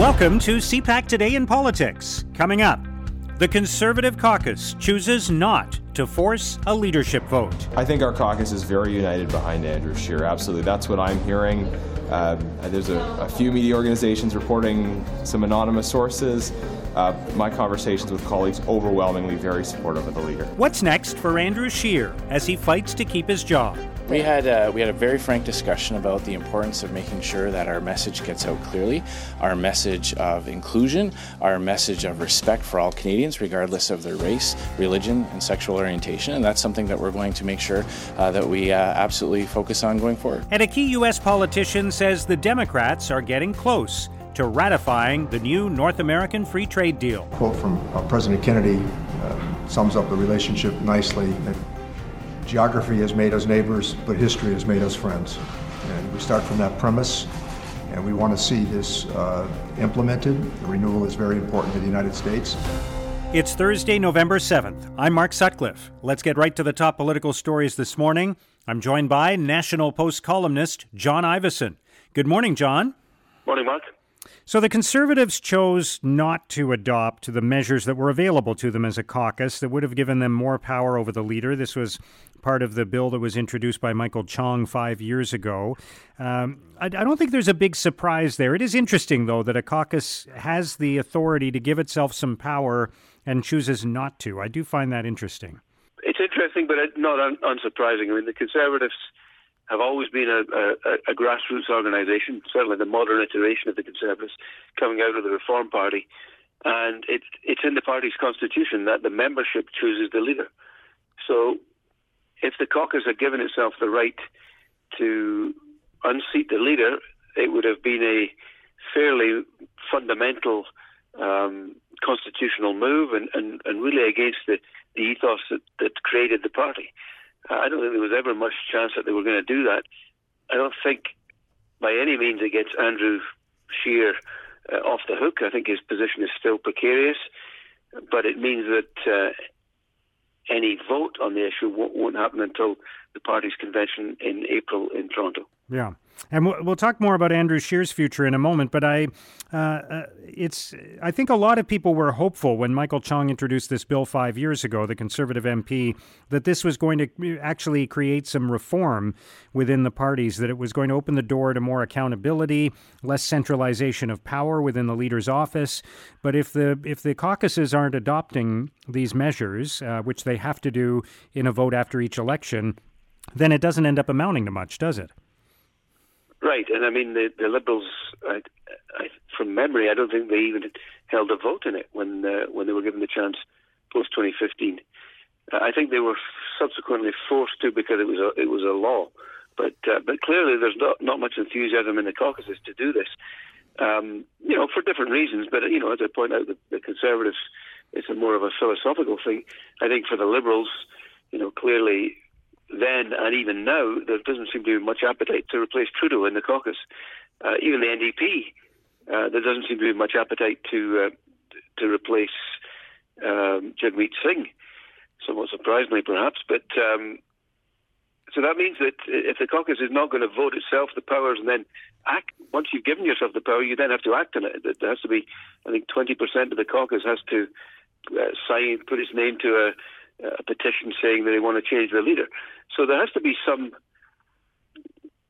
Welcome to CPAC Today in Politics. Coming up, the Conservative caucus chooses not to force a leadership vote. I think our caucus is very united behind Andrew Scheer. Absolutely. That's what I'm hearing. Um, there's a, a, few media organizations reporting some anonymous sources. Uh, my conversations with colleagues overwhelmingly very supportive of the leader. What's next for Andrew Scheer as he fights to keep his job? We had uh, we had a very frank discussion about the importance of making sure that our message gets out clearly, our message of inclusion, our message of respect for all Canadians, regardless of their race, religion, and sexual orientation, and that's something that we're going to make sure uh, that we uh, absolutely focus on going forward. And a key U.S. politician says the Democrats are getting close to ratifying the new North American Free Trade Deal. A quote from uh, President Kennedy uh, sums up the relationship nicely. Geography has made us neighbors, but history has made us friends. And we start from that premise, and we want to see this uh, implemented. The renewal is very important to the United States. It's Thursday, November 7th. I'm Mark Sutcliffe. Let's get right to the top political stories this morning. I'm joined by National Post columnist John Ivison. Good morning, John. Morning, Mark. So the Conservatives chose not to adopt the measures that were available to them as a caucus that would have given them more power over the leader. This was part of the bill that was introduced by Michael Chong five years ago. Um, I, I, don't think there's a big surprise there. It is interesting, though, that a caucus has the authority to give itself some power and chooses not to. I do find that interesting. It's interesting, but not un- unsurprising. I mean, the Conservatives have always been a, a, a grassroots organisation, certainly the modern iteration of the Conservatives, coming out of the Reform Party. And it, it's in the party's constitution that the membership chooses the leader. So if the caucus had given itself the right to unseat the leader, it would have been a fairly fundamental um, constitutional move and, and, and really against the, the ethos that, that created the party. I don't think there was ever much chance that they were going to do that. I don't think by any means it gets Andrew Scheer uh, off the hook. I think his position is still precarious, but it means that uh, any vote on the issue won't, won't happen until the party's convention in April in Toronto. Yeah. And we'll, talk more about Andrew Scheer's future in a moment. But I, uh, uh, it's, I think a lot of people were hopeful when Michael Chong introduced this bill five years ago, the Conservative MP, that this was going to actually create some reform within the parties, that it was going to open the door to more accountability, less centralization of power within the leader's office. But if the if the caucuses aren't adopting these measures, uh, which they have to do in a vote after each election, then it doesn't end up amounting to much, does it? Right, and I mean the the Liberals, I, I, from memory, I don't think they even held a vote in it when uh, when they were given the chance post 2015. Uh, I think they were subsequently forced to because it was a it was a law, but uh, but clearly there's not not much enthusiasm in the caucuses to do this. Um, you know, for different reasons, but you know, as I point out, the, the Conservatives, it's a more of a philosophical thing. I think for the Liberals, you know, clearly then and even now, there doesn't seem to be much appetite to replace Trudeau in the caucus. Uh, even the NDP, uh, there doesn't seem to be much appetite to uh, to replace um, Jagmeet Singh, somewhat surprisingly perhaps. But um, so that means that if the caucus is not going to vote itself the powers and then act, once you've given yourself the power, you then have to act on it. There has to be, I think, 20% of the caucus has to uh, sign, put its name to a a petition saying that they want to change the leader. So there has to be some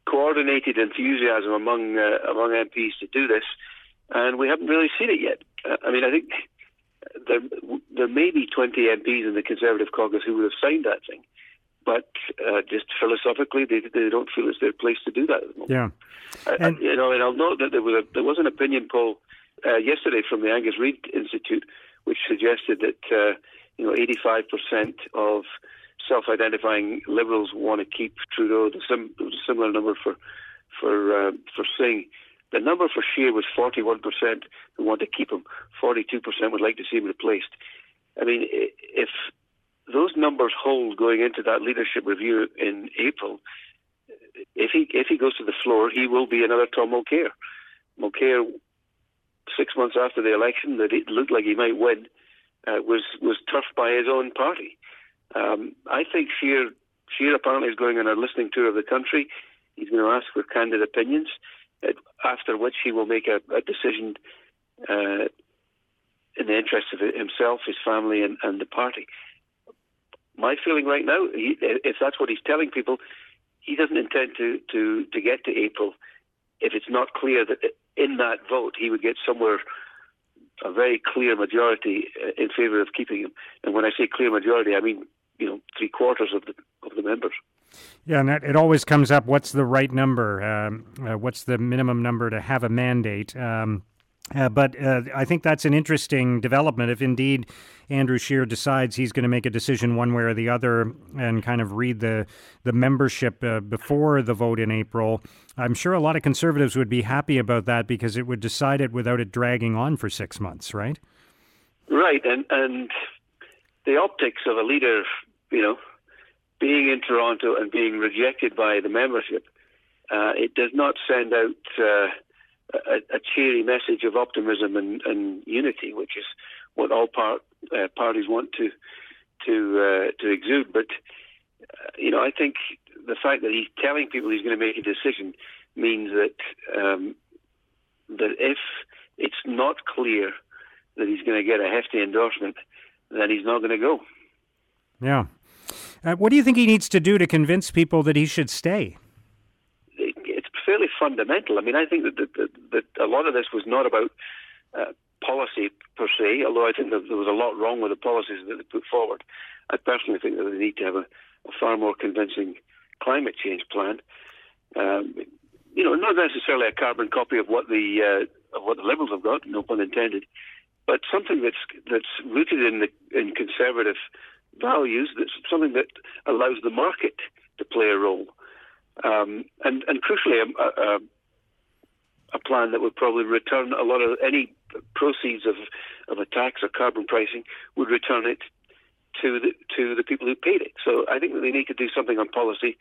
coordinated enthusiasm among uh, among MPs to do this, and we haven't really seen it yet. Uh, I mean, I think there there may be 20 MPs in the Conservative caucus who would have signed that thing, but uh, just philosophically, they they don't feel it's their place to do that at the moment. Yeah, and, you know, and I'll note that there was a, there was an opinion poll uh, yesterday from the Angus Reid Institute, which suggested that uh, you know, 85% of self-identifying liberals want to keep Trudeau. The sim- similar number for for uh, for Singh. The number for Scheer was 41% who want to keep him. 42% would like to see him replaced. I mean, if those numbers hold going into that leadership review in April, if he if he goes to the floor, he will be another Tom Mulcair. Mulcair, six months after the election, that it looked like he might win uh, was was turfed by his own party. Um, I think Scheer Scheer apparently is going on a listening tour of the country. He's going to ask for candid opinions, uh, after which he will make a, a decision uh, in the interest of himself, his family, and, and the party. My feeling right now, he, if that's what he's telling people, he doesn't intend to, to, to get to April if it's not clear that in that vote he would get somewhere a very clear majority uh, in favour of keeping him. And when I say clear majority, I mean you know three quarters of the of the members. Yeah, and that, it always comes up. What's the right number? Um, uh, what's the minimum number to have a mandate? Um, uh, but uh, I think that's an interesting development. If indeed Andrew Scheer decides he's going to make a decision one way or the other and kind of read the the membership uh, before the vote in April, I'm sure a lot of conservatives would be happy about that because it would decide it without it dragging on for six months, right? Right, and and the optics of a leader, you know, being in Toronto and being rejected by the membership, uh, it does not send out uh, a, a, cheery message of optimism and, and, unity, which is what all part, uh, parties want to to uh, to exude. But uh, you know, I think the fact that he's telling people he's going to make a decision means that um, that if it's not clear that he's going to get a hefty endorsement, then he's not going to go. Yeah. Uh, what do you think he needs to do to convince people that he should stay? Fundamental. I mean, I think that, that, that a lot of this was not about uh, policy per se, although I think that there was a lot wrong with the policies that they put forward. I personally think that they need to have a, a far more convincing climate change plan. Um, you know, not necessarily a carbon copy of what the uh, of what the Liberals have got, no pun intended, but something that's that's rooted in the in conservative values. That's something that allows the market to play a role, um, and and crucially, a, a, a, plan that would probably return a lot of any proceeds of of a tax or carbon pricing would return it to the to the people who paid it. So I think that they need to do something on policy.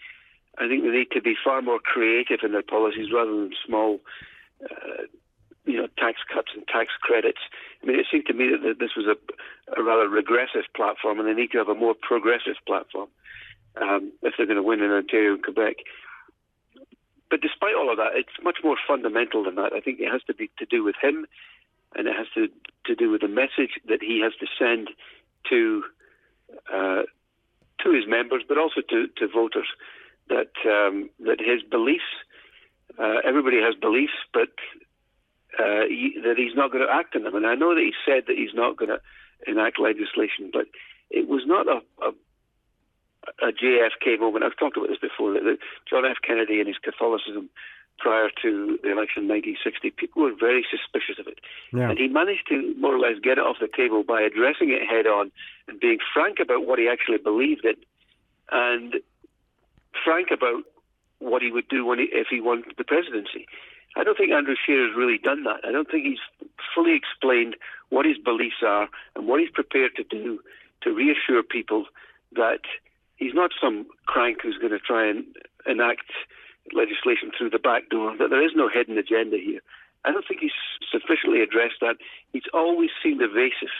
I think they need to be far more creative in their policies rather than small. Uh, you know, tax cuts and tax credits. I mean, it seemed to me that this was a, a rather regressive platform, and they need to have a more progressive platform um, if they're going to win in Ontario and Quebec. But despite all of that, it's much more fundamental than that. I think it has to be to do with him, and it has to to do with the message that he has to send to uh, to his members, but also to, to voters that um, that his beliefs. Uh, everybody has beliefs, but uh, he, that he's not going to act on them. And I know that he said that he's not going to enact legislation, but it was not a, a, a JFK moment. I've talked about this before. That John F. Kennedy and his Catholicism prior to the election in 1960, people were very suspicious of it. Yeah. And he managed to more or less get it off the table by addressing it head on and being frank about what he actually believed in and frank about what he would do when he, if he won the presidency. I don't think Andrew Scheer has really done that. I don't think he's fully explained what his beliefs are and what he's prepared to do to reassure people that he's not some crank who's going to try and enact legislation through the back door, that there is no hidden agenda here. I don't think he's sufficiently addressed that. He's always seemed evasive.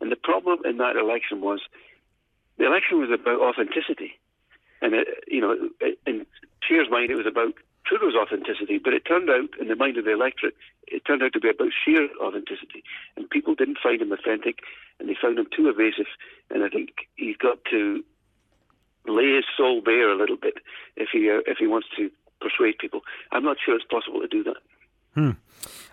And the problem in that election was the election was about authenticity. And, it, you know, in Scheer's mind, it was about Trudeau's authenticity, but it turned out, in the mind of the electorate, it turned out to be about Scheer authenticity. And people didn't find him authentic, and they found him too evasive. And I think he's got to lay his soul bare a little bit if he uh, if he wants to persuade people. I'm not sure it's possible to do that. Hmm.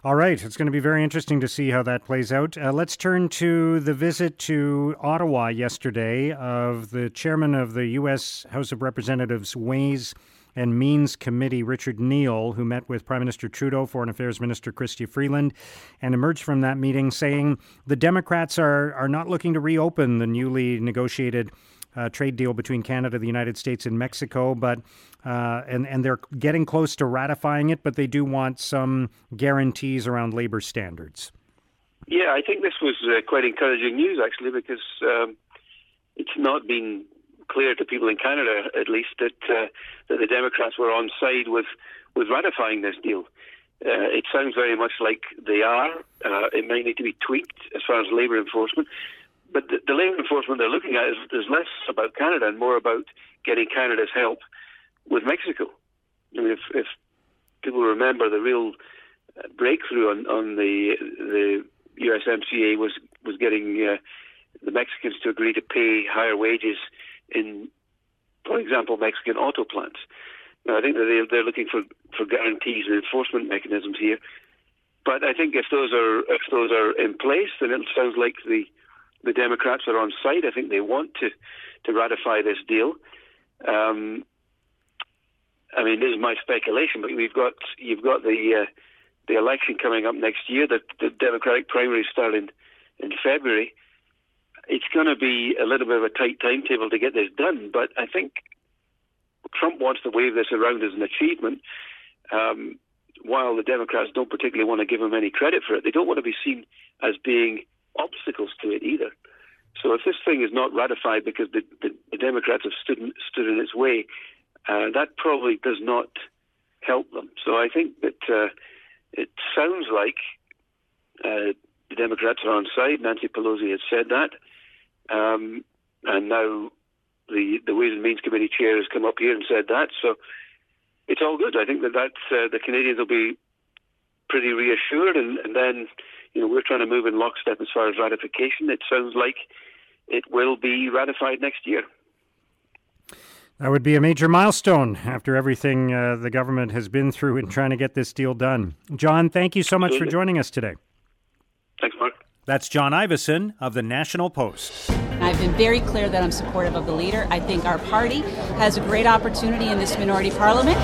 All right. It's going to be very interesting to see how that plays out. Uh, let's turn to the visit to Ottawa yesterday of the chairman of the U.S. House of Representatives Ways and Means Committee, Richard Neal, who met with Prime Minister Trudeau, Foreign Affairs Minister Chrystia Freeland, and emerged from that meeting saying the Democrats are, are not looking to reopen the newly negotiated uh, trade deal between Canada, the United States, and Mexico, but uh, and and they're getting close to ratifying it, but they do want some guarantees around labor standards. Yeah, I think this was uh, quite encouraging news actually, because um, it's not been clear to people in Canada, at least, that uh, that the Democrats were on side with with ratifying this deal. Uh, it sounds very much like they are. Uh, it might need to be tweaked as far as labour enforcement. But the, the labour enforcement they're looking at is, is less about Canada and more about getting Canada's help with Mexico. I mean, if, if people remember the real uh, breakthrough on, on the the USMCA was was getting uh, the Mexicans to agree to pay higher wages in, for example, Mexican auto plants. Now, I think that they're, they're looking for, for guarantees and enforcement mechanisms here. But I think if those are if those are in place, then it sounds like the the Democrats are on side. I think they want to to ratify this deal. Um, I mean, this is my speculation, but we've got you've got the uh, the election coming up next year. The, the Democratic primary start in in February. It's going to be a little bit of a tight timetable to get this done, but I think Trump wants to wave this around as an achievement. Um, while the Democrats don't particularly want to give him any credit for it, they don't want to be seen as being obstacles to it either. So if this thing is not ratified because the, the, the Democrats have stood in, stood in its way, uh, that probably does not help them. So I think that uh, it sounds like uh, the Democrats are on side. Nancy Pelosi has said that, um, and now the the Ways and Means Committee chair has come up here and said that. So it's all good. I think that that uh, the Canadians will be pretty reassured, and, and then you know we're trying to move in lockstep as far as ratification. It sounds like it will be ratified next year. That would be a major milestone after everything uh, the government has been through in trying to get this deal done. John, thank you so much Absolutely. for joining us today. Thanks, Mark. That's John Ivison of the National Post. I've been very clear that I'm supportive of the leader. I think our party has a great opportunity in this minority parliament.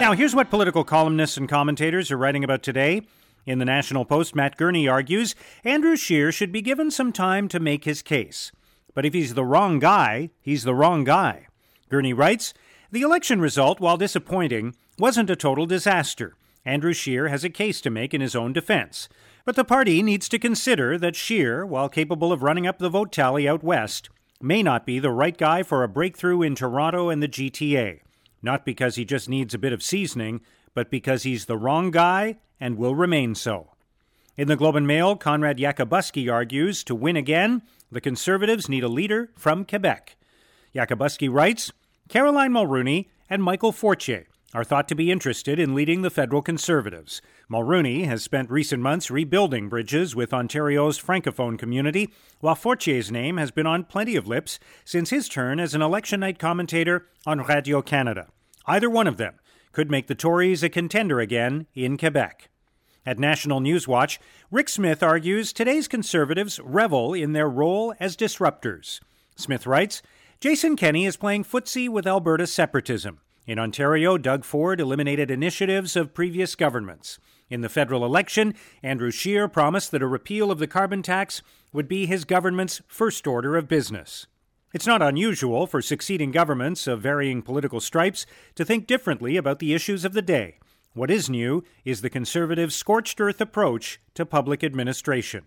Now, here's what political columnists and commentators are writing about today. In the National Post, Matt Gurney argues Andrew Scheer should be given some time to make his case. But if he's the wrong guy, he's the wrong guy. Gurney writes The election result, while disappointing, wasn't a total disaster. Andrew Scheer has a case to make in his own defense. But the party needs to consider that Scheer, while capable of running up the vote tally out west, may not be the right guy for a breakthrough in Toronto and the GTA. Not because he just needs a bit of seasoning, but because he's the wrong guy and will remain so. In the Globe and Mail, Conrad Yakabuski argues to win again, the Conservatives need a leader from Quebec. Yakabuski writes Caroline Mulroney and Michael Fortier are thought to be interested in leading the federal Conservatives. Mulroney has spent recent months rebuilding bridges with Ontario's francophone community, while Fortier's name has been on plenty of lips since his turn as an election night commentator on Radio Canada. Either one of them could make the Tories a contender again in Quebec. At National Newswatch, Rick Smith argues today's Conservatives revel in their role as disruptors. Smith writes Jason Kenney is playing footsie with Alberta separatism. In Ontario, Doug Ford eliminated initiatives of previous governments. In the federal election, Andrew Scheer promised that a repeal of the carbon tax would be his government's first order of business. It's not unusual for succeeding governments of varying political stripes to think differently about the issues of the day. What is new is the Conservative scorched earth approach to public administration.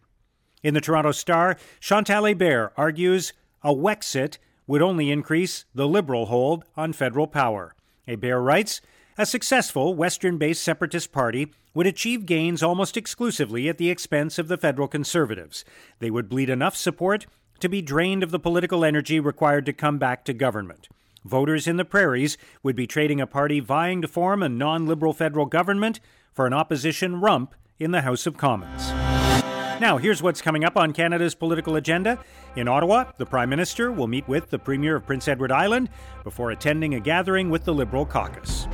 In the Toronto Star, Chantal Hébert argues a Wexit would only increase the Liberal hold on federal power. Hébert writes A successful Western based separatist party would achieve gains almost exclusively at the expense of the federal Conservatives. They would bleed enough support to be drained of the political energy required to come back to government. Voters in the prairies would be trading a party vying to form a non liberal federal government for an opposition rump in the House of Commons. Now, here's what's coming up on Canada's political agenda. In Ottawa, the Prime Minister will meet with the Premier of Prince Edward Island before attending a gathering with the Liberal caucus.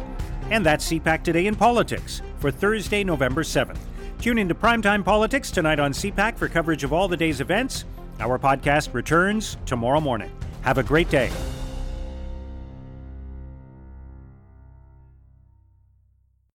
And that's CPAC Today in Politics for Thursday, November 7th. Tune into Primetime Politics tonight on CPAC for coverage of all the day's events. Our podcast returns tomorrow morning. Have a great day.